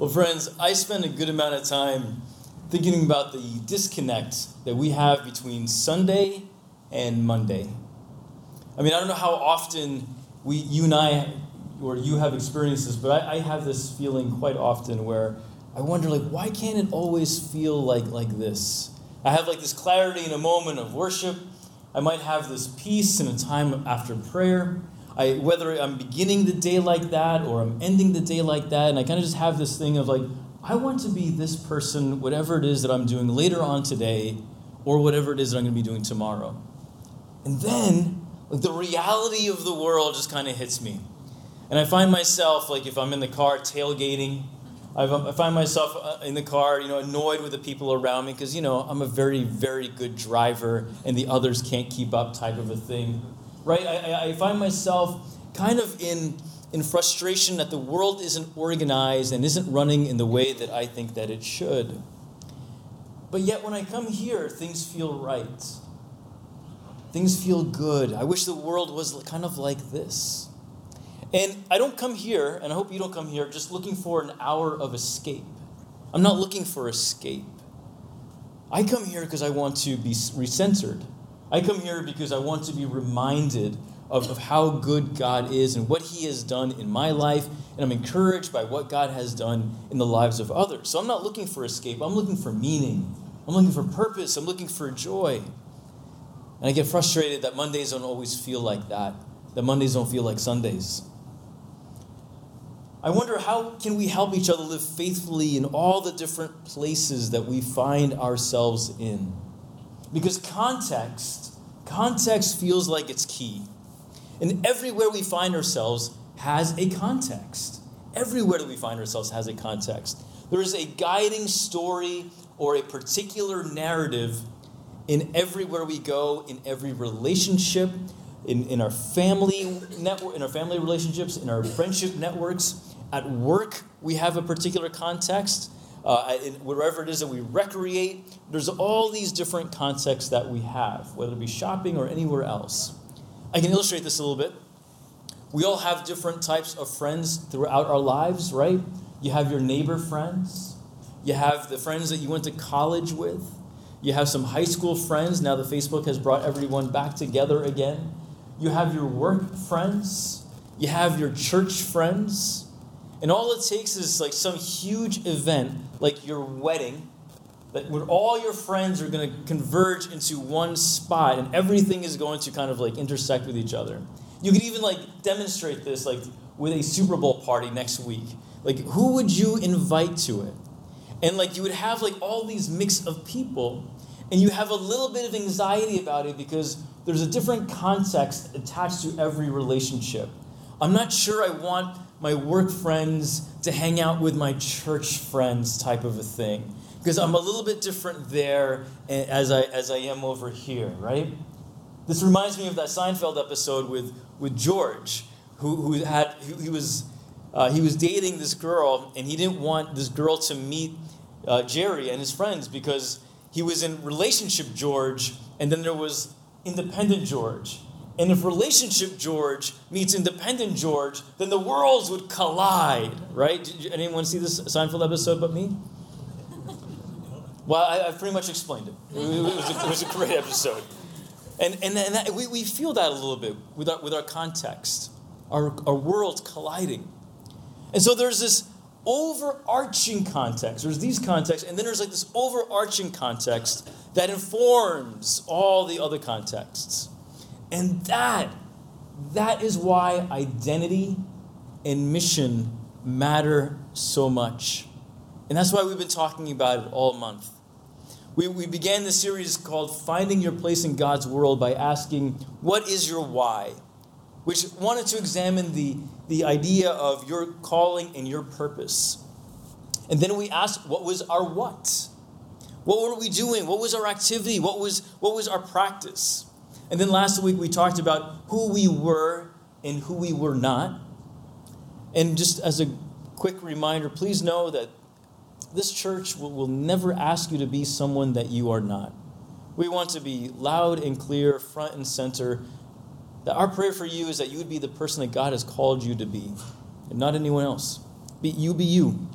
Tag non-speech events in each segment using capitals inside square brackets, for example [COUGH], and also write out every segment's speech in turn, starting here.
Well, friends, I spend a good amount of time thinking about the disconnect that we have between Sunday and Monday. I mean, I don't know how often we, you and I, or you have experienced this, but I, I have this feeling quite often where I wonder, like, why can't it always feel like like this? I have like this clarity in a moment of worship. I might have this peace in a time after prayer. I, whether I'm beginning the day like that or I'm ending the day like that, and I kind of just have this thing of like, I want to be this person, whatever it is that I'm doing later on today, or whatever it is that I'm going to be doing tomorrow. And then, like, the reality of the world just kind of hits me. And I find myself, like, if I'm in the car tailgating, I find myself uh, in the car, you know, annoyed with the people around me because, you know, I'm a very, very good driver and the others can't keep up type of a thing right? I, I find myself kind of in, in frustration that the world isn't organized and isn't running in the way that I think that it should. But yet, when I come here, things feel right. Things feel good. I wish the world was kind of like this. And I don't come here, and I hope you don't come here, just looking for an hour of escape. I'm not looking for escape. I come here because I want to be recentered. I come here because I want to be reminded of, of how good God is and what He has done in my life, and I'm encouraged by what God has done in the lives of others. So I'm not looking for escape, I'm looking for meaning, I'm looking for purpose, I'm looking for joy. And I get frustrated that Mondays don't always feel like that, that Mondays don't feel like Sundays. I wonder how can we help each other live faithfully in all the different places that we find ourselves in? Because context, context feels like it's key. And everywhere we find ourselves has a context. Everywhere that we find ourselves has a context. There is a guiding story or a particular narrative in everywhere we go, in every relationship, in, in our family network, in our family relationships, in our friendship networks. At work, we have a particular context uh, wherever it is that we recreate. There's all these different contexts that we have, whether it be shopping or anywhere else. I can illustrate this a little bit. We all have different types of friends throughout our lives, right? You have your neighbor friends, you have the friends that you went to college with, you have some high school friends now that Facebook has brought everyone back together again. You have your work friends, you have your church friends. And all it takes is like some huge event like your wedding, that where all your friends are going to converge into one spot and everything is going to kind of like intersect with each other. You could even like demonstrate this like with a Super Bowl party next week. Like who would you invite to it? And like you would have like all these mix of people and you have a little bit of anxiety about it because there's a different context attached to every relationship. I'm not sure I want my work friends to hang out with my church friends type of a thing because I'm a little bit different there as I, as I am over here, right? This reminds me of that Seinfeld episode with, with George, who, who had who, he was uh, he was dating this girl, and he didn't want this girl to meet uh, Jerry and his friends because he was in relationship George, and then there was independent George. And if relationship George meets independent George, then the worlds would collide, right? Did anyone see this Seinfeld episode but me? Well, I, have pretty much explained it. It was, a, it was a, great episode. And, and, and that, we, we feel that a little bit with our, with our context, our, our worlds colliding. And so there's this overarching context. There's these contexts, and then there's like this overarching context that informs all the other contexts. And that, that is why identity and mission matter so much. And that's why we've been talking about it all month. We, we began the series called Finding Your Place in God's World by asking, What is your why? Which wanted to examine the, the idea of your calling and your purpose. And then we asked, What was our what? What were we doing? What was our activity? What was, what was our practice? And then last week we talked about who we were and who we were not. And just as a quick reminder, please know that this church will, will never ask you to be someone that you are not. We want to be loud and clear, front and center. That our prayer for you is that you would be the person that God has called you to be, and not anyone else. Be, you be you.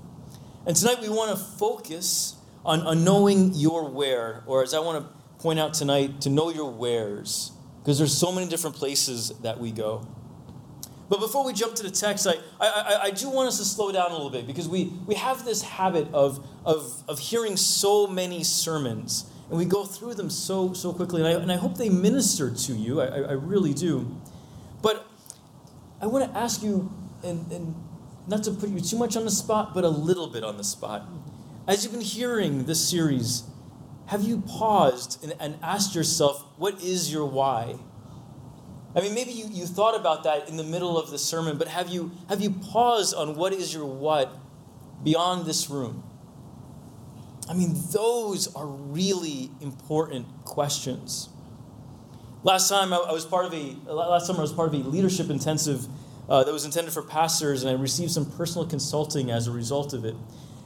And tonight we want to focus on, on knowing your where, or as I want to point out tonight, to know your wheres, because there's so many different places that we go. But before we jump to the text, I, I, I, do want us to slow down a little bit because we, we have this habit of, of, of hearing so many sermons and we go through them so, so quickly. And I, and I hope they minister to you. I, I really do. But I want to ask you, and, and not to put you too much on the spot, but a little bit on the spot. As you've been hearing this series, have you paused and, and asked yourself, what is your why? I mean, maybe you, you thought about that in the middle of the sermon, but have you, have you paused on what is your what beyond this room? I mean, those are really important questions. Last time I, I was part of a last summer I was part of a leadership intensive uh, that was intended for pastors, and I received some personal consulting as a result of it.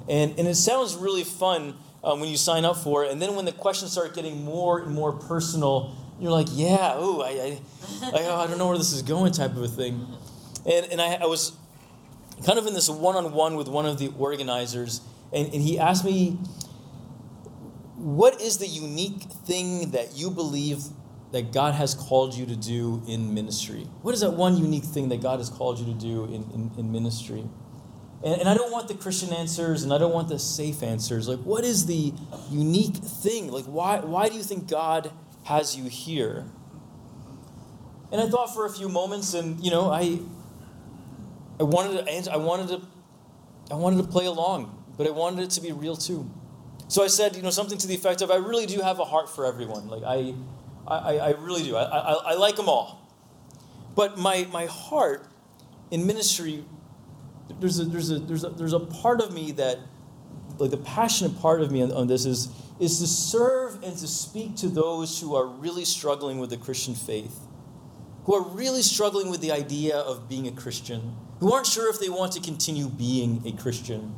And, and it sounds really fun um, when you sign up for it. And then when the questions start getting more and more personal, you're like, yeah, oh, I, I, I, I, don't know where this is going type of a thing. And, and I, I was kind of in this one on one with one of the organizers, and, and he asked me, what is the unique thing that you believe that God has called you to do in ministry? What is that one unique thing that God has called you to do in, in, in ministry? And, and I don't want the Christian answers and I don't want the safe answers. Like, what is the unique thing? Like, why, why do you think God has you here? And I thought for a few moments, and you know, I, I wanted to answer, I wanted to, I wanted to play along, but I wanted it to be real too. So I said, you know, something to the effect of, I really do have a heart for everyone. Like I, I, I really do. I, I, I like them all. But my, my heart in ministry there's a, there's a, there's a, there's a part of me that, like the passionate part of me on, on this is, is to serve and to speak to those who are really struggling with the Christian faith, who are really struggling with the idea of being a Christian, who aren't sure if they want to continue being a Christian.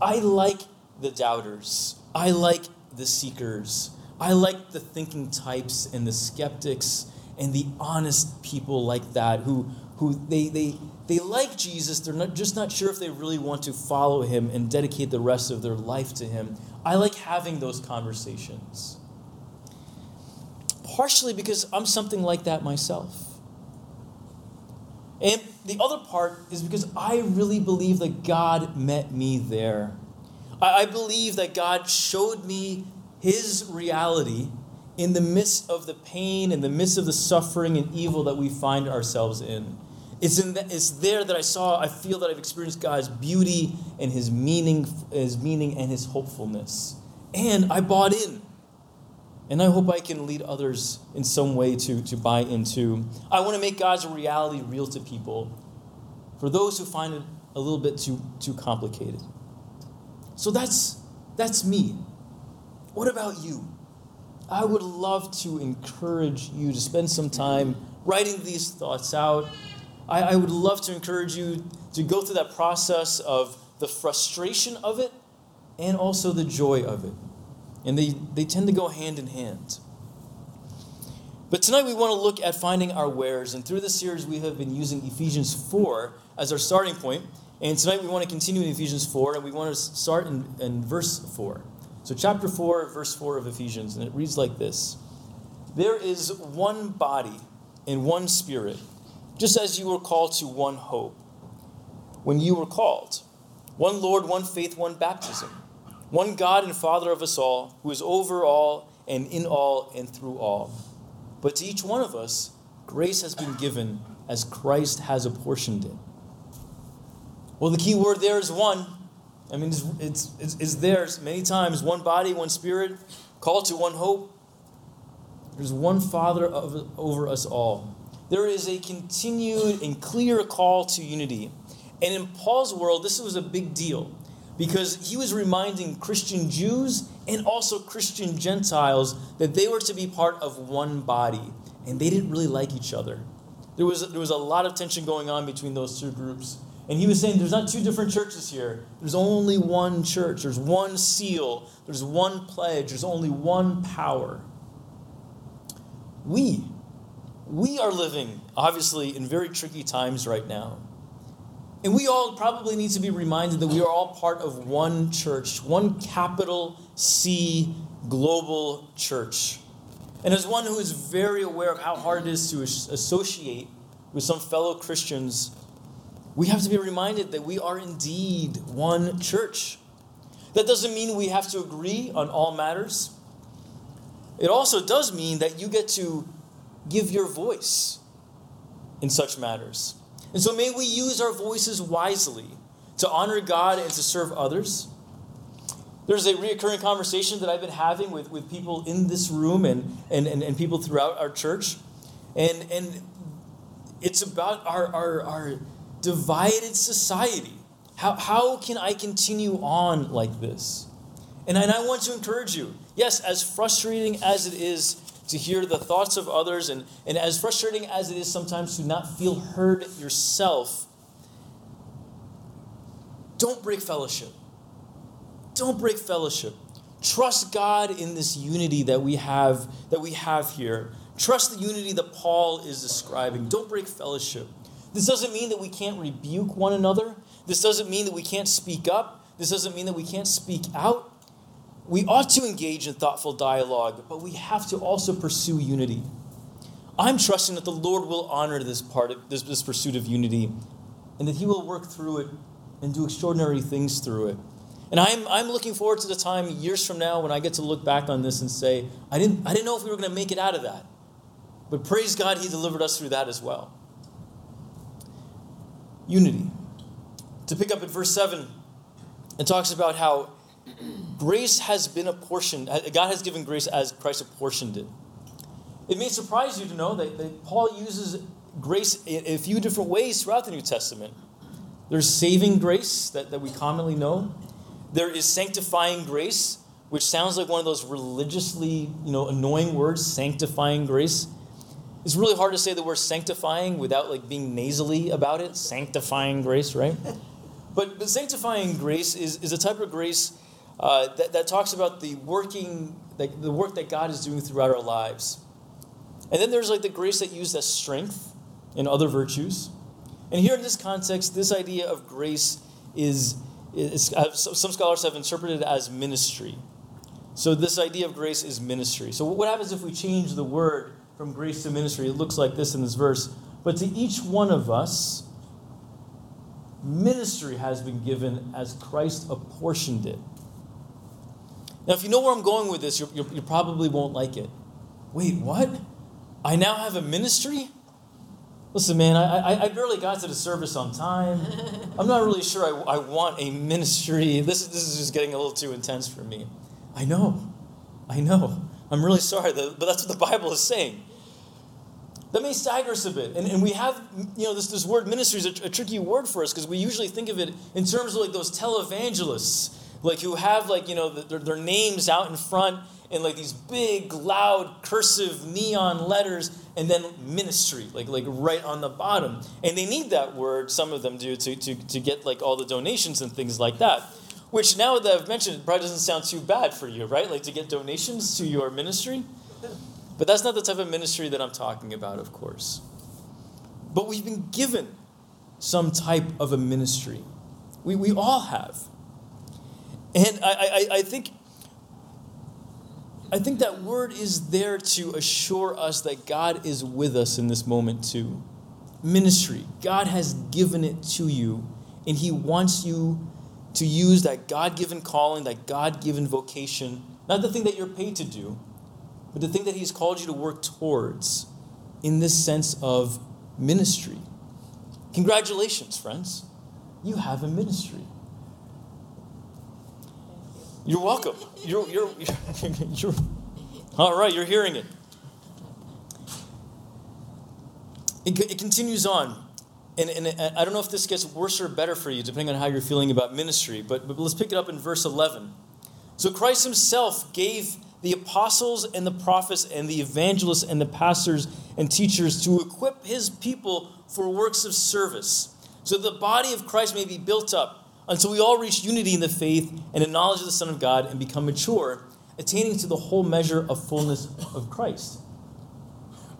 I like the doubters. I like the seekers. I like the thinking types and the skeptics and the honest people like that who, who they, they, they like Jesus, they're not, just not sure if they really want to follow him and dedicate the rest of their life to him. I like having those conversations. Partially because I'm something like that myself. And the other part is because I really believe that God met me there. I, I believe that God showed me his reality in the midst of the pain, in the midst of the suffering and evil that we find ourselves in. It's, in the, it's there that I saw, I feel that I've experienced God's beauty and his meaning, his meaning and his hopefulness. And I bought in. And I hope I can lead others in some way to, to buy into. I want to make God's reality real to people for those who find it a little bit too, too complicated. So that's, that's me. What about you? I would love to encourage you to spend some time writing these thoughts out I, I would love to encourage you to go through that process of the frustration of it and also the joy of it. And they, they tend to go hand in hand. But tonight we want to look at finding our wheres. And through this series, we have been using Ephesians 4 as our starting point. And tonight we want to continue in Ephesians 4, and we want to start in, in verse 4. So, chapter 4, verse 4 of Ephesians, and it reads like this There is one body and one spirit just as you were called to one hope when you were called one Lord, one faith, one baptism, one God and Father of us all, who is over all and in all and through all. But to each one of us, grace has been given as Christ has apportioned it. Well, the key word there is one. I mean, it's, it's, it's, there many times one body, one spirit, called to one hope. There's one Father of, over us all there is a continued and clear call to unity. And in Paul's world, this was a big deal because he was reminding Christian Jews and also Christian Gentiles that they were to be part of one body, and they didn't really like each other. There was, there was a lot of tension going on between those two groups. And he was saying there's not two different churches here. There's only one church. There's one seal. There's one pledge. There's only one power. We we are living, obviously, in very tricky times right now. And we all probably need to be reminded that we are all part of one church, one capital C global church. And as one who is very aware of how hard it is to associate with some fellow Christians, we have to be reminded that we are indeed one church. That doesn't mean we have to agree on all matters. It also does mean that you get to give your voice in such matters. And so may we use our voices wisely to honor God and to serve others. There's a reoccurring conversation that I've been having with, with people in this room and, and, and, and people throughout our church. And, and it's about our, our, our divided society. How, how can I continue on like this? And, and I want to encourage you yes, as frustrating as it is to hear the thoughts of others, and, and as frustrating as it is sometimes to not feel heard yourself, don't break fellowship. Don't break fellowship. Trust God in this unity that we have that we have here. Trust the unity that Paul is describing. Don't break fellowship. This doesn't mean that we can't rebuke one another. This doesn't mean that we can't speak up. This doesn't mean that we can't speak out. We ought to engage in thoughtful dialogue, but we have to also pursue unity. I'm trusting that the Lord will honor this part of this, this pursuit of unity and that He will work through it and do extraordinary things through it. And I'm, I'm looking forward to the time years from now when I get to look back on this and say, I didn't, I didn't know if we were going to make it out of that. But praise God, He delivered us through that as well. Unity. To pick up at verse 7, it talks about how grace has been apportioned, uh, God has given grace as Christ apportioned it. It may surprise you to know that, that Paul uses grace in a few different ways throughout the New Testament. There's saving grace that, that we commonly know. There is sanctifying grace, which sounds like one of those religiously, you know, annoying words, sanctifying grace. It's really hard to say the word sanctifying without like being nasally about it. Sanctifying grace, right? [LAUGHS] But, but sanctifying grace is, is a type of grace uh, that, that talks about the working, the, the work that God is doing throughout our lives. And then there's like the grace that used as strength and other virtues. And here in this context, this idea of grace is, is uh, some scholars have interpreted it as ministry. So this idea of grace is ministry. So what happens if we change the word from grace to ministry? It looks like this in this verse. But to each one of us, ministry has been given as Christ apportioned it. Now, if you know where I'm going with this, you you probably won't like it. Wait, what? I now have a ministry? Listen, man, I, I, I, barely got to the service on time. [LAUGHS] I'm not really sure I, I want a ministry. This, this is just getting a little too intense for me. I know. I know. I'm really sorry, but that's what the Bible is saying. That may stagger us a bit. And, and we have, you know, this, this word ministry is a, a tricky word for us because we usually think of it in terms of like those televangelists like who have like you know their, their names out in front in like these big loud cursive neon letters and then ministry like like right on the bottom. And they need that word some of them do to, to, to get like all the donations and things like that. Which now that i've mentioned probably doesn't sound too bad for you right? Like to get donations to your ministry? But that's not the type of ministry that i'm talking about of course. But we've been given some type of a ministry. We, we all have and I, I, I think I think that word is there to assure us that God is with us in this moment too. Ministry, God has given it to you, and He wants you to use that God given calling, that God given vocation, not the thing that you're paid to do, but the thing that He's called you to work towards in this sense of ministry. Congratulations, friends. You have a ministry. You're welcome. You're, you're, [LAUGHS] you're, all right, you're hearing it. It, it continues on. And, and I don't know if this gets worse or better for you, depending on how you're feeling about ministry, but, but let's pick it up in verse 11. So Christ himself gave the apostles and the prophets and the evangelists and the pastors and teachers to equip his people for works of service, so the body of Christ may be built up until we all reach unity in the faith and in knowledge of the Son of God and become mature, attaining to the whole measure of fullness of Christ.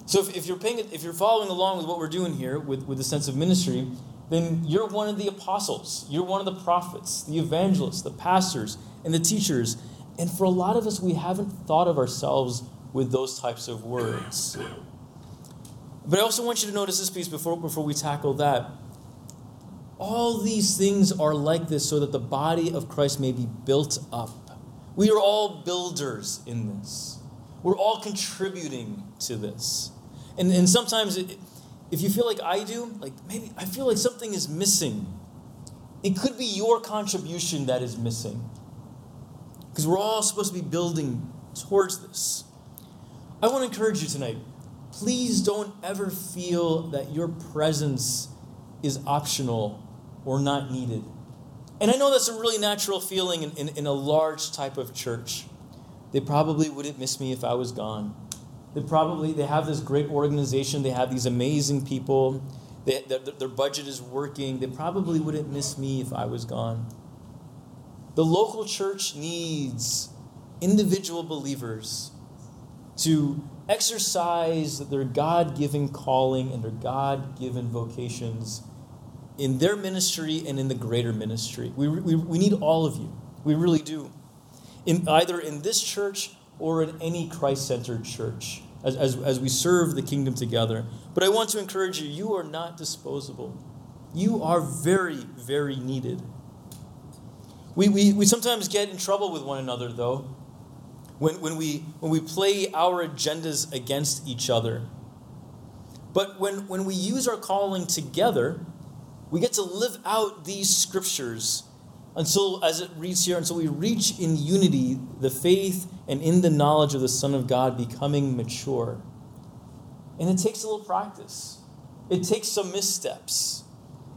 So if, if you're paying, if you're following along with what we're doing here with, with the sense of ministry, then you're one of the apostles. You're one of the prophets, the evangelists, the pastors, and the teachers. And for a lot of us, we haven't thought of ourselves with those types of words. But I also want you to notice this piece before, before we tackle that. All these things are like this so that the body of Christ may be built up. We are all builders in this. We're all contributing to this. And, and sometimes, it, if you feel like I do, like maybe I feel like something is missing. It could be your contribution that is missing. Because we're all supposed to be building towards this. I want to encourage you tonight. Please don't ever feel that your presence is optional or not needed. And I know that's a really natural feeling in, in, in, a large type of church. They probably wouldn't miss me if I was gone. They probably they have this great organization. They have these amazing people. They, their, their budget is working. They probably wouldn't miss me if I was gone. The local church needs individual believers to exercise their God given calling and their God given vocations in their ministry and in the greater ministry. We, we, we need all of you. We really do. In, either in this church or in any Christ centered church as, as, as we serve the kingdom together. But I want to encourage you you are not disposable, you are very, very needed. We, we, we sometimes get in trouble with one another, though, when, when, we, when we play our agendas against each other. But when, when we use our calling together, we get to live out these scriptures until, as it reads here, until we reach in unity the faith and in the knowledge of the Son of God, becoming mature. And it takes a little practice. It takes some missteps.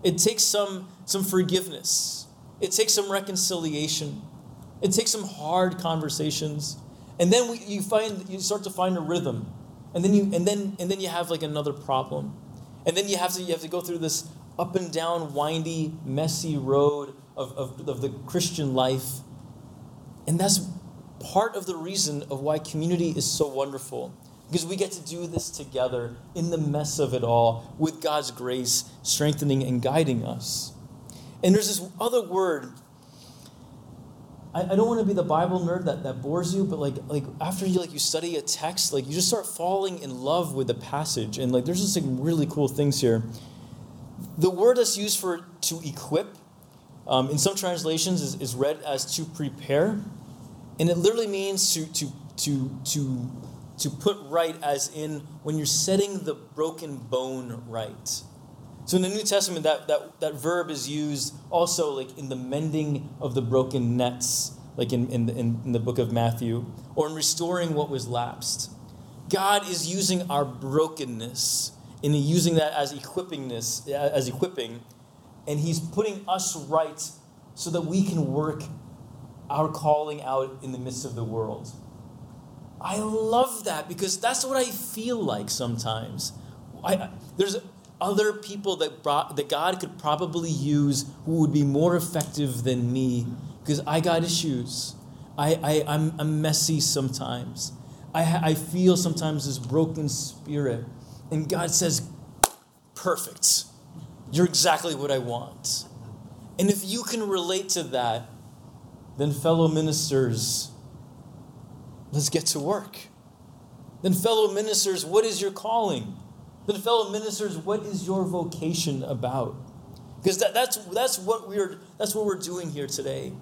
It takes some, some forgiveness. It takes some reconciliation. It takes some hard conversations. And then we, you find you start to find a rhythm. And then you and then and then you have like another problem. And then you have to you have to go through this up and down, windy, messy road of, of, of the Christian life. And that's part of the reason of why community is so wonderful. Because we get to do this together in the mess of it all with God's grace strengthening and guiding us. And there's this other word. I, I don't want to be the Bible nerd that, that bores you, but like like after you like you study a text, like you just start falling in love with the passage. And like there's just like really cool things here. The word that's used for to equip um, in some translations is, is read as to prepare, and it literally means to to to to to put right as in when you're setting the broken bone right. So in the New Testament, that, that, that verb is used also like in the mending of the broken nets, like in, in, the, in, in the book of Matthew, or in restoring what was lapsed. God is using our brokenness and using that as equippingness, as equipping, and He's putting us right so that we can work our calling out in the midst of the world. I love that because that's what I feel like sometimes. I, there's other people that, brought, that God could probably use who would be more effective than me because I got issues. I, I, I'm, I'm messy sometimes. I, I feel sometimes this broken spirit. And God says, Perfect. You're exactly what I want. And if you can relate to that, then, fellow ministers, let's get to work. Then, fellow ministers, what is your calling? Then, fellow ministers, what is your vocation about? Because that, that's, that's, what we're, that's what we're doing here today.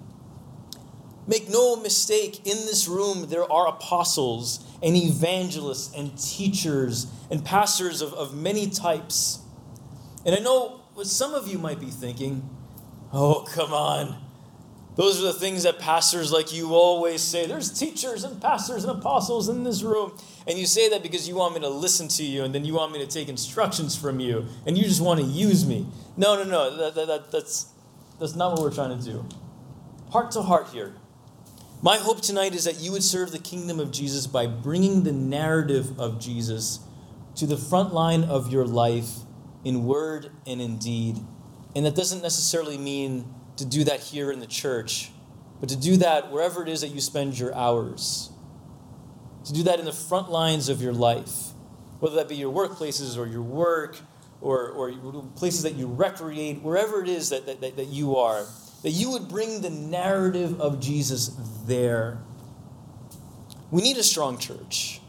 Make no mistake, in this room there are apostles and evangelists and teachers and pastors of, of many types. And I know what some of you might be thinking oh, come on. Those are the things that pastors like you always say. There's teachers and pastors and apostles in this room. And you say that because you want me to listen to you and then you want me to take instructions from you and you just want to use me. No, no, no. That, that, that, that's, that's not what we're trying to do. Heart to heart here. My hope tonight is that you would serve the kingdom of Jesus by bringing the narrative of Jesus to the front line of your life in word and in deed. And that doesn't necessarily mean to do that here in the church, but to do that wherever it is that you spend your hours. To do that in the front lines of your life, whether that be your workplaces or your work or, or places that you recreate, wherever it is that, that, that, you are, that you would bring the narrative of Jesus there. We need a strong church.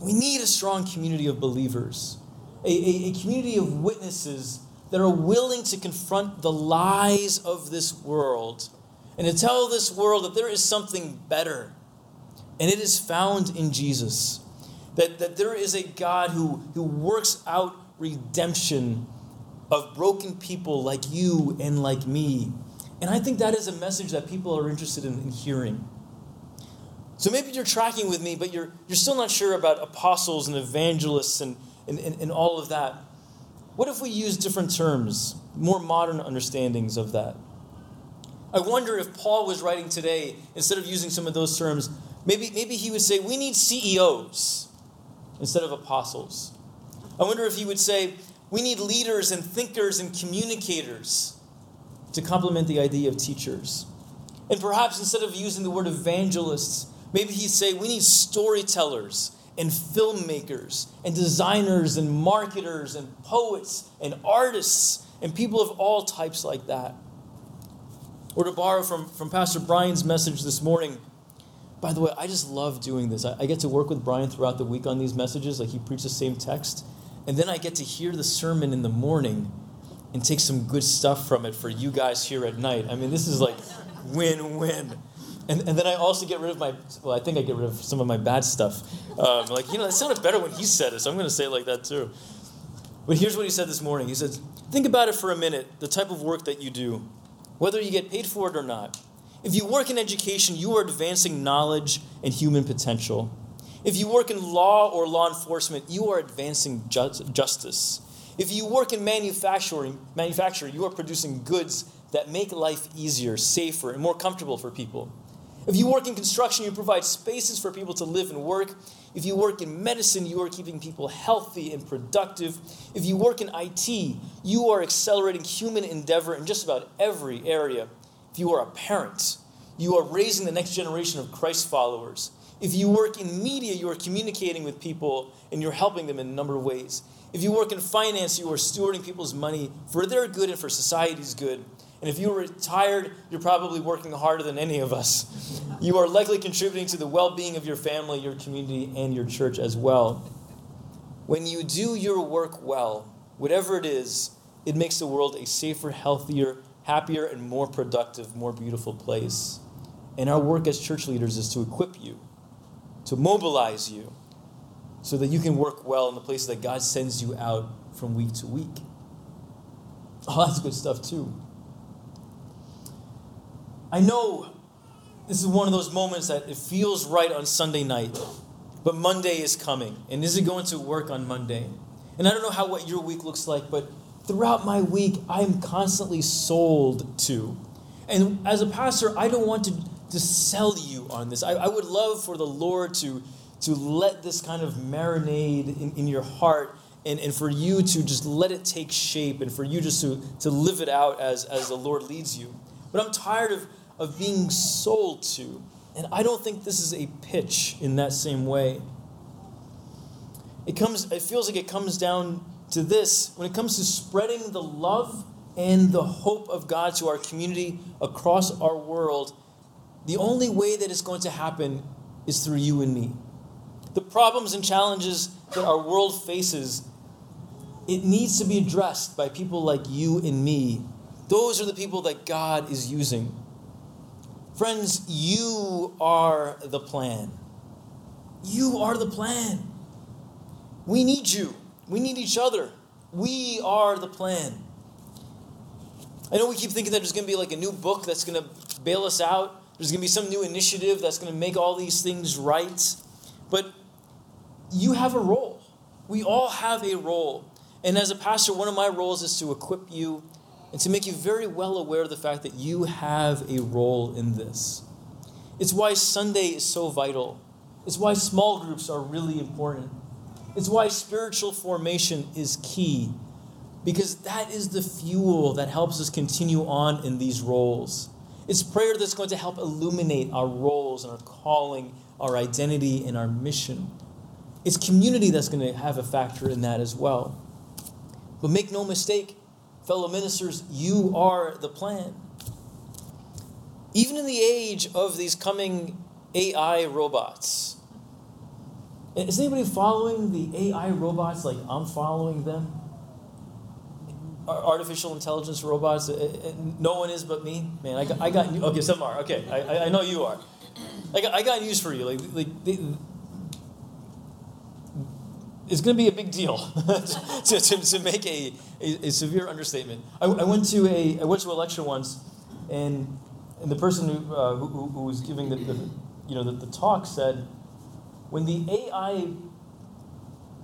We need a strong community of believers, a, a, a community of witnesses that are willing to confront the lies of this world and to tell this world that there is something better. And it is found in Jesus. That, that there is a God who, who works out redemption of broken people like you and like me. And I think that is a message that people are interested in, in hearing. So maybe you're tracking with me, but you're, you're still not sure about apostles and evangelists and, and, and, and all of that. What if we use different terms, more modern understandings of that? I wonder if Paul was writing today, instead of using some of those terms, maybe, maybe he would say, We need CEOs instead of apostles. I wonder if he would say, We need leaders and thinkers and communicators to complement the idea of teachers. And perhaps instead of using the word evangelists, maybe he'd say, We need storytellers and filmmakers and designers and marketers and poets and artists and people of all types like that. Or to borrow from, from Pastor Brian's message this morning, by the way, I just love doing this. I, I, get to work with Brian throughout the week on these messages, like he preaches the same text. And then I get to hear the sermon in the morning and take some good stuff from it for you guys here at night. I mean, this is like win win. And, and then I also get rid of my, well, I think I get rid of some of my bad stuff. Um, like, you know, that sounded better when he said it, so I'm going to say it like that too. But here's what he said this morning. He said, Think about it for a minute, the type of work that you do, whether you get paid for it or not. If you work in education, you are advancing knowledge and human potential. If you work in law or law enforcement, you are advancing ju- justice. If you work in manufacturing, manufacture, you are producing goods that make life easier, safer, and more comfortable for people. If you work in construction, you provide spaces for people to live and work. If you work in medicine, you are keeping people healthy and productive. If you work in IT, you are accelerating human endeavor in just about every area. If you are a parent, you are raising the next generation of Christ followers. If you work in media, you are communicating with people and you're helping them in a number of ways. If you work in finance, you are stewarding people's money for their good and for society's good. And if you're retired, you're probably working harder than any of us. You are likely contributing to the well being of your family, your community, and your church as well. When you do your work well, whatever it is, it makes the world a safer, healthier, happier, and more productive, more beautiful place. And our work as church leaders is to equip you, to mobilize you, so that you can work well in the places that God sends you out from week to week. Oh, that's good stuff, too. I know this is one of those moments that it feels right on Sunday night, but Monday is coming. And is it going to work on Monday? And I don't know how what your week looks like, but throughout my week, I'm constantly sold to. And as a pastor, I don't want to, to sell you on this. I, I would love for the Lord to, to let this kind of marinade in, in your heart and, and for you to just let it take shape and for you just to, to live it out as, as the Lord leads you. But I'm tired of of being sold to. And I don't think this is a pitch in that same way. It comes it feels like it comes down to this when it comes to spreading the love and the hope of God to our community across our world. The only way that it's going to happen is through you and me. The problems and challenges that our world faces it needs to be addressed by people like you and me. Those are the people that God is using. Friends, you are the plan. You are the plan. We need you. We need each other. We are the plan. I know we keep thinking that there's going to be like a new book that's going to bail us out. There's going to be some new initiative that's going to make all these things right. But you have a role. We all have a role. And as a pastor, one of my roles is to equip you and to make you very well aware of the fact that you have a role in this. It's why Sunday is so vital. It's why small groups are really important. It's why spiritual formation is key, because that is the fuel that helps us continue on in these roles. It's prayer that's going to help illuminate our roles and our calling, our identity, and our mission. It's community that's going to have a factor in that as well. But make no mistake, fellow ministers, you are the plan. Even in the age of these coming AI robots, is anybody following the AI robots like I'm following them? Artificial intelligence robots? Uh, uh, no one is but me. Man, I got, I got okay. Some are okay. I, I know you are. I got, I got news for you. Like, like they, it's going to be a big deal [LAUGHS] to, to, to, make a, a, a severe understatement. I, I, went to a I went to a lecture once, and and the person who, uh, who, who, was giving the, the you know the, the talk said when the AI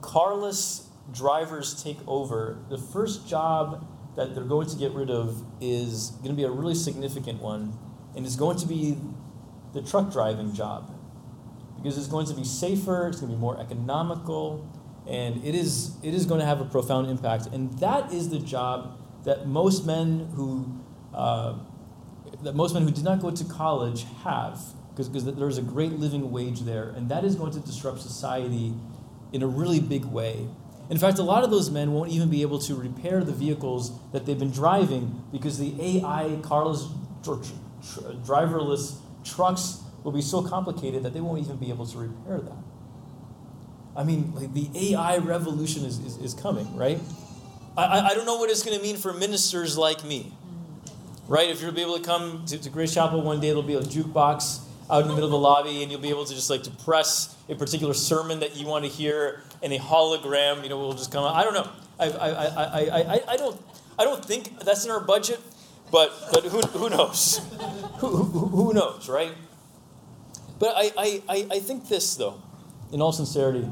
carless drivers take over, the first job that they're going to get rid of is going to be a really significant one, and it's going to be the truck driving job. Because it's going to be safer, it's going to be more economical, and it is, it is going to have a profound impact. And that is the job that most men who, uh, that most men who did not go to college have because there's a great living wage there, and that is going to disrupt society in a really big way. In fact, a lot of those men won't even be able to repair the vehicles that they've been driving because the AI carless driverless trucks will be so complicated that they won't even be able to repair that. I mean, like the AI revolution is, is, is coming, right? I, I don't know what it's going to mean for ministers like me, right? If you'll be able to come to, to Grace Chapel one day, there'll be a jukebox out in the middle of the lobby and you'll be able to just like to press a particular sermon that you want to hear and a hologram you know will just come out i don't know i, I, I, I, I, don't i don't think that's in our budget but but who, who knows who, who, who knows right but I, I, I think this though in all sincerity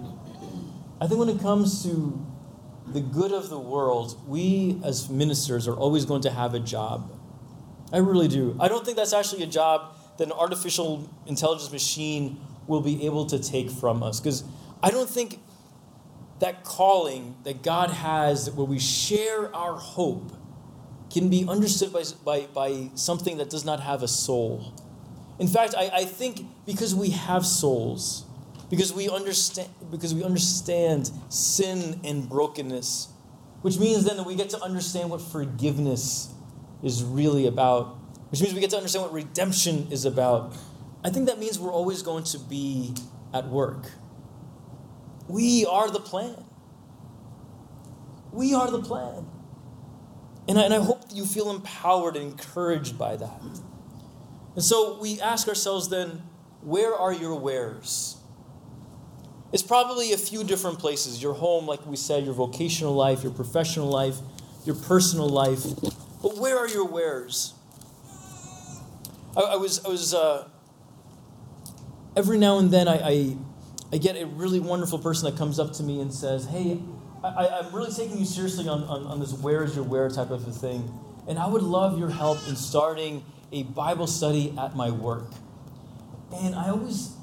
i think when it comes to the good of the world we as ministers are always going to have a job i really do i don't think that's actually a job that an artificial intelligence machine will be able to take from us. Because I don't think that calling that God has, where we share our hope, can be understood by, by, by something that does not have a soul. In fact, I, I think because we have souls, because we understand because we understand sin and brokenness, which means then that we get to understand what forgiveness is really about which means we get to understand what redemption is about. I think that means we're always going to be at work. We are the plan. We are the plan. And I, and I hope you feel empowered and encouraged by that. And so we ask ourselves then, where are your wheres? It's probably a few different places your home, like we said, your vocational life, your professional life, your personal life. But where are your wheres? I, I was, I was uh, every now and then I, I, I, get a really wonderful person that comes up to me and says, Hey, I, am really taking you seriously on, on, on this where is your where type of a thing. And I would love your help in starting a Bible study at my work. And I always,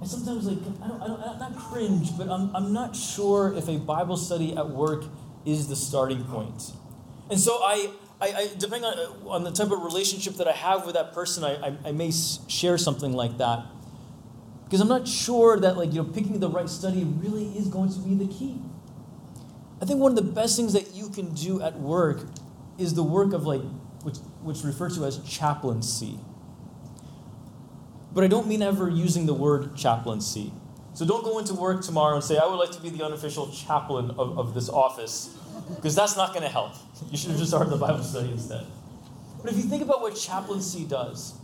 I sometimes like, I don't, I don't, I'm not cringe, but I'm, I'm not sure if a Bible study at work is the starting point. And so I, I, I, depending on, uh, on the type of relationship that I have with that person, I, I, I may share something like that. Because I'm not sure that like you know picking the right study really is going to be the key. I think one of the best things that you can do at work is the work of like which which referred to as chaplaincy. But I don't mean ever using the word chaplaincy. So don't go into work tomorrow and say, I would like to be the unofficial chaplain of, of this office because that's not going to help. [LAUGHS] You should have just started the Bible study instead. But if you think about what chaplaincy does,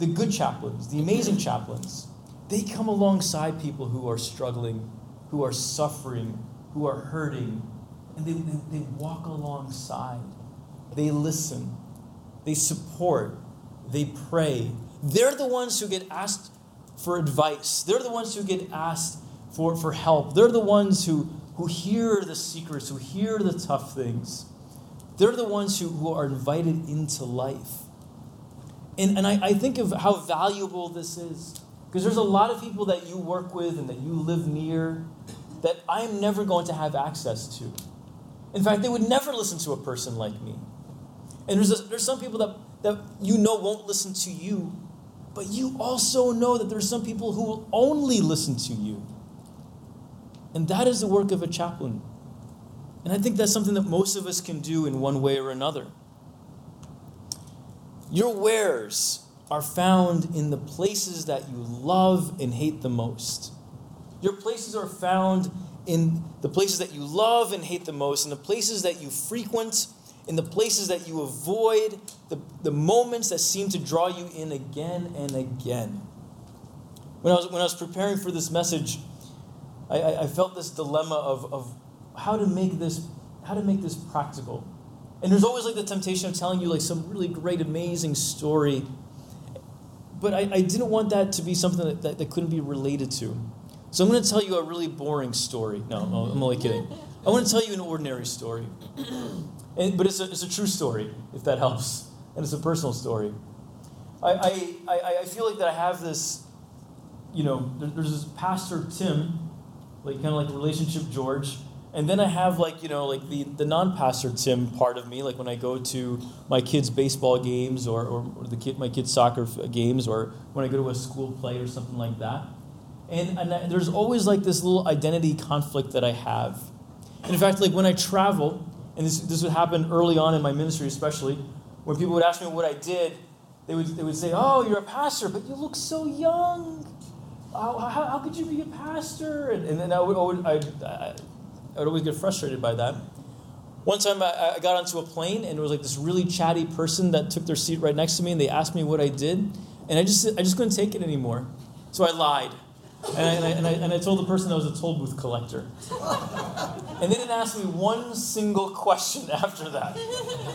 the good chaplains, the amazing chaplains, they come alongside people who are struggling, who are suffering, who are hurting, and they, they, they walk alongside. They listen, they support, they pray. They're the ones who get asked for advice, they're the ones who get asked for, for help, they're the ones who who hear the secrets, who hear the tough things, they're the ones who, who are invited into life. And, and I, I think of how valuable this is. Because there's a lot of people that you work with and that you live near that I'm never going to have access to. In fact, they would never listen to a person like me. And there's, a, there's some people that, that you know won't listen to you, but you also know that there's some people who will only listen to you. And that is the work of a chaplain. And I think that's something that most of us can do in one way or another. Your wheres are found in the places that you love and hate the most. Your places are found in the places that you love and hate the most, and the places that you frequent, in the places that you avoid, the, the moments that seem to draw you in again and again. When I was, when I was preparing for this message, I, I, I felt this dilemma of, of how to make this how to make this practical. And there's always like the temptation of telling you like some really great, amazing story. But I, I didn't want that to be something that, that, that couldn't be related to. So I'm going to tell you a really boring story. No, I'm only kidding. I want to tell you an ordinary story. And, but it's a, it's a true story, if that helps. And it's a personal story. I, I, I feel like that I have this, you know, there's this Pastor Tim, like kind of like relationship George. And then I have like, you know, like the, the non-pastor Tim part of me, like when I go to my kids' baseball games or, or, or the kid, my kids' soccer games or when I go to a school play or something like that. And, and I, there's always like this little identity conflict that I have. And in fact, like when I travel, and this, this would happen early on in my ministry, especially, when people would ask me what I did, they would, they would say, Oh, you're a pastor, but you look so young. How, how, how could you be a pastor? And, and then I would, I, would, I, I, I would always get frustrated by that. One time I, I got onto a plane and it was like this really chatty person that took their seat right next to me and they asked me what I did. And I just, I just couldn't take it anymore. So I lied. And I, and, I, and, I, and I told the person I was a toll booth collector. And they didn't ask me one single question [LAUGHS] after that.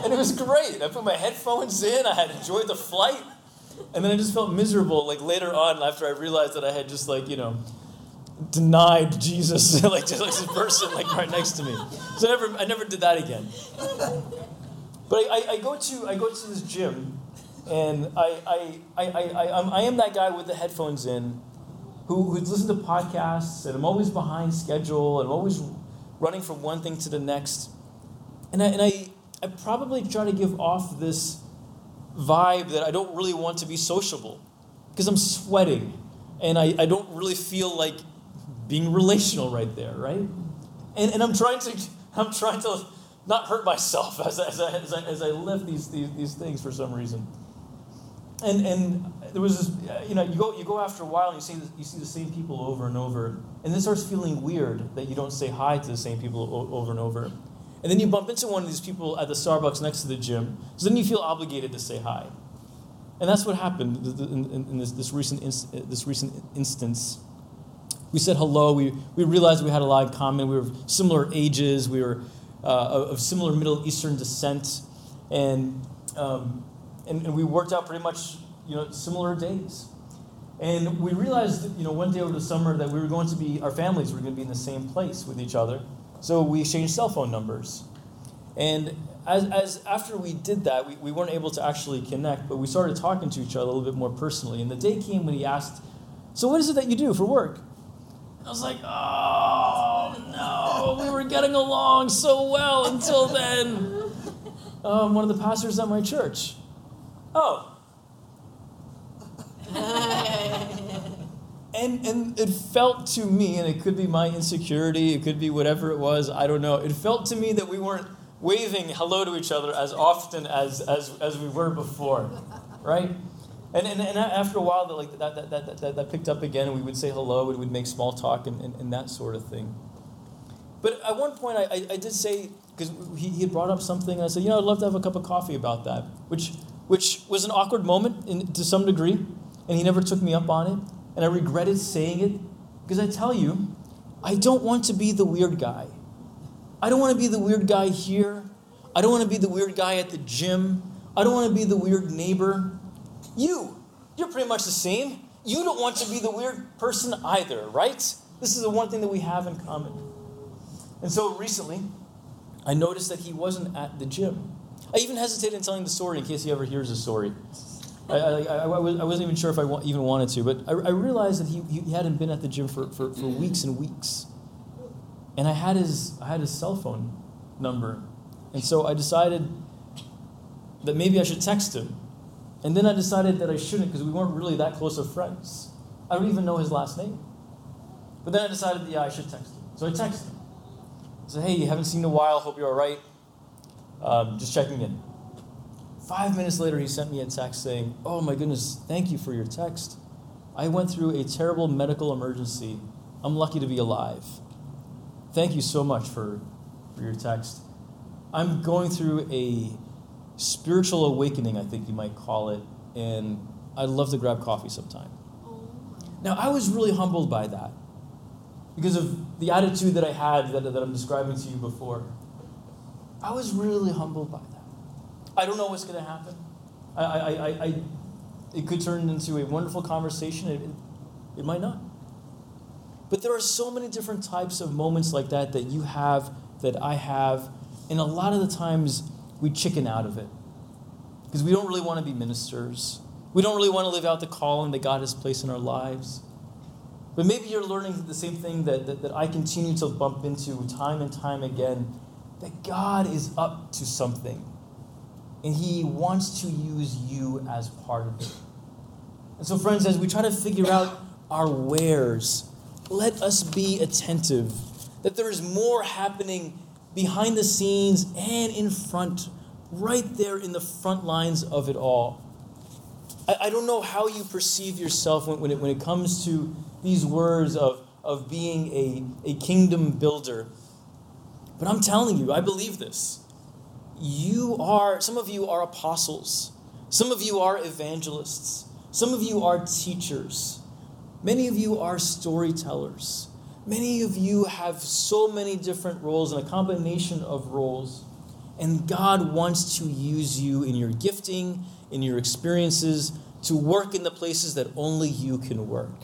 And it was great. I put my headphones in, I had enjoyed the flight. And then I just felt miserable, like later on, after I realized that I had just, like, you know, denied Jesus, [LAUGHS] like just like this person like right next to me. So I never, I never did that again. But I, I, I go to, I go to this gym, and I, I, I, I, I, I'm, I am that guy with the headphones in, who, who's listened to podcasts, and I'm always behind schedule, and I'm always running from one thing to the next. And I, and I, I probably try to give off this vibe that I don't really want to be sociable because I'm sweating and I, I don't really feel like being relational right there, right? And, and I'm trying to [LAUGHS] I'm trying to not hurt myself as, I, as, as, I, as I lift these, these, these things for some reason. And, and there was this, you know, you go, you go after a while and you see, you see the same people over and over. And it starts feeling weird that you don't say hi to the same people over and over. And then you bump into one of these people at the Starbucks next to the gym. So then you feel obligated to say hi. And that's what happened in, in, in this, this, recent inst- this recent instance. We said hello. We, we realized we had a lot in common. We were similar ages. We were uh, of similar Middle Eastern descent. And, um, and, and we worked out pretty much you know, similar days. And we realized, you know, one day over the summer that we were going to be, our families were going to be in the same place with each other. So we exchanged cell phone numbers. And as, as after we did that, we, we weren't able to actually connect, but we started talking to each other a little bit more personally. And the day came when he asked, So what is it that you do for work? I was like, Oh, no, we were getting along so well until then. [LAUGHS] Um, one of the pastors at my church. Oh. [LAUGHS] and and it felt to me, and it could be my insecurity, it could be whatever it was, I don't know. It felt to me that we weren't waving hello to each other as often as as, as we were before, right? And, and, and after a while, that, like, that, that, that, that, that picked up again, and we would say hello, and we'd make small talk and, and, and that sort of thing. But at one point, I, I, I did say, because he, he had brought up something, and I said, you know, I'd love to have a cup of coffee about that, which, which was an awkward moment in, to some degree, and he never took me up on it, and I regretted saying it, because I tell you, I don't want to be the weird guy. I don't want to be the weird guy here. I don't want to be the weird guy at the gym. I don't want to be the weird neighbor. You, you're pretty much the same. You don't want to be the weird person either, right? This is the one thing that we have in common. And so recently, I noticed that he wasn't at the gym. I even hesitated in telling the story in case he ever hears the story. I, I, I, I, wasn't even sure if I even wanted to, but I, I realized that he, he hadn't been at the gym for, for, for weeks and weeks. And I had, his, I had his cell phone number. And so I decided that maybe I should text him. And then I decided that I shouldn't because we weren't really that close of friends. I don't even know his last name. But then I decided, yeah, I should text him. So I texted him. I said, hey, you haven't seen in a while. Hope you're all right. Um, just checking in. Five minutes later, he sent me a text saying, oh my goodness, thank you for your text. I went through a terrible medical emergency. I'm lucky to be alive. Thank you so much for, for your text. I'm going through a spiritual awakening, I think you might call it, and I'd love to grab coffee sometime. Now, I was really humbled by that because of the attitude that I had that, that I'm describing to you before. I was really humbled by that. I don't know what's going to happen. I, I, I, I, it could turn into a wonderful conversation. It, it, might not. But there are so many different types of moments like that that you have, that I have, and a lot of the times we chicken out of it because we don't really want to be ministers. We don't really want to live out the calling that God has placed in our lives. But maybe you're learning the same thing that, that, that I continue to bump into time and time again that God is up to something. And He wants to use you as part of it. And so, friends, as we try to figure out our wheres, let us be attentive that there is more happening behind the scenes and in front, right there in the front lines of it all. I, I don't know how you perceive yourself when, when, it, when it comes to these words of, of being a, a kingdom builder. But I'm telling you, I believe this. You are, some of you are apostles, some of you are evangelists, some of you are teachers, many of you are storytellers. Many of you have so many different roles and a combination of roles. And God wants to use you in your gifting, in your experiences, to work in the places that only you can work.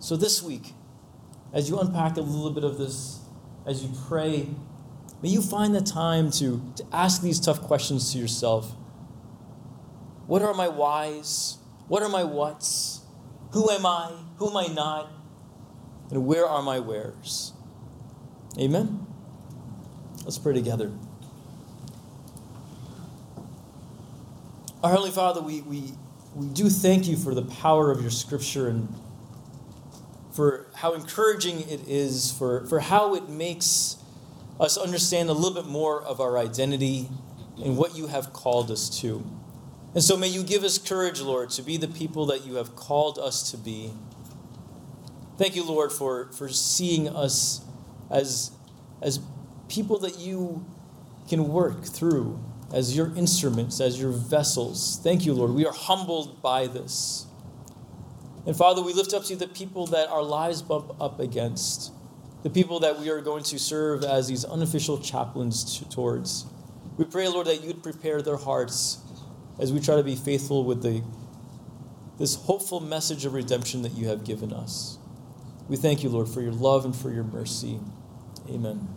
So this week, as you unpack a little bit of this, as you pray, may you find the time to, to ask these tough questions to yourself. What are my whys? What are my whats? Who am I? Who am I not? And where are my wheres? Amen? Let's pray together. Our Heavenly Father, we, we, we do thank you for the power of your scripture and for how encouraging it is, for, for how it makes us understand a little bit more of our identity and what you have called us to. And so may you give us courage, Lord, to be the people that you have called us to be. Thank you, Lord, for, for seeing us as, as people that you can work through, as your instruments, as your vessels. Thank you, Lord. We are humbled by this. And Father, we lift up to you the people that our lives bump up against, the people that we are going to serve as these unofficial chaplains towards. We pray, Lord, that you'd prepare their hearts as we try to be faithful with the, this hopeful message of redemption that you have given us. We thank you, Lord, for your love and for your mercy. Amen.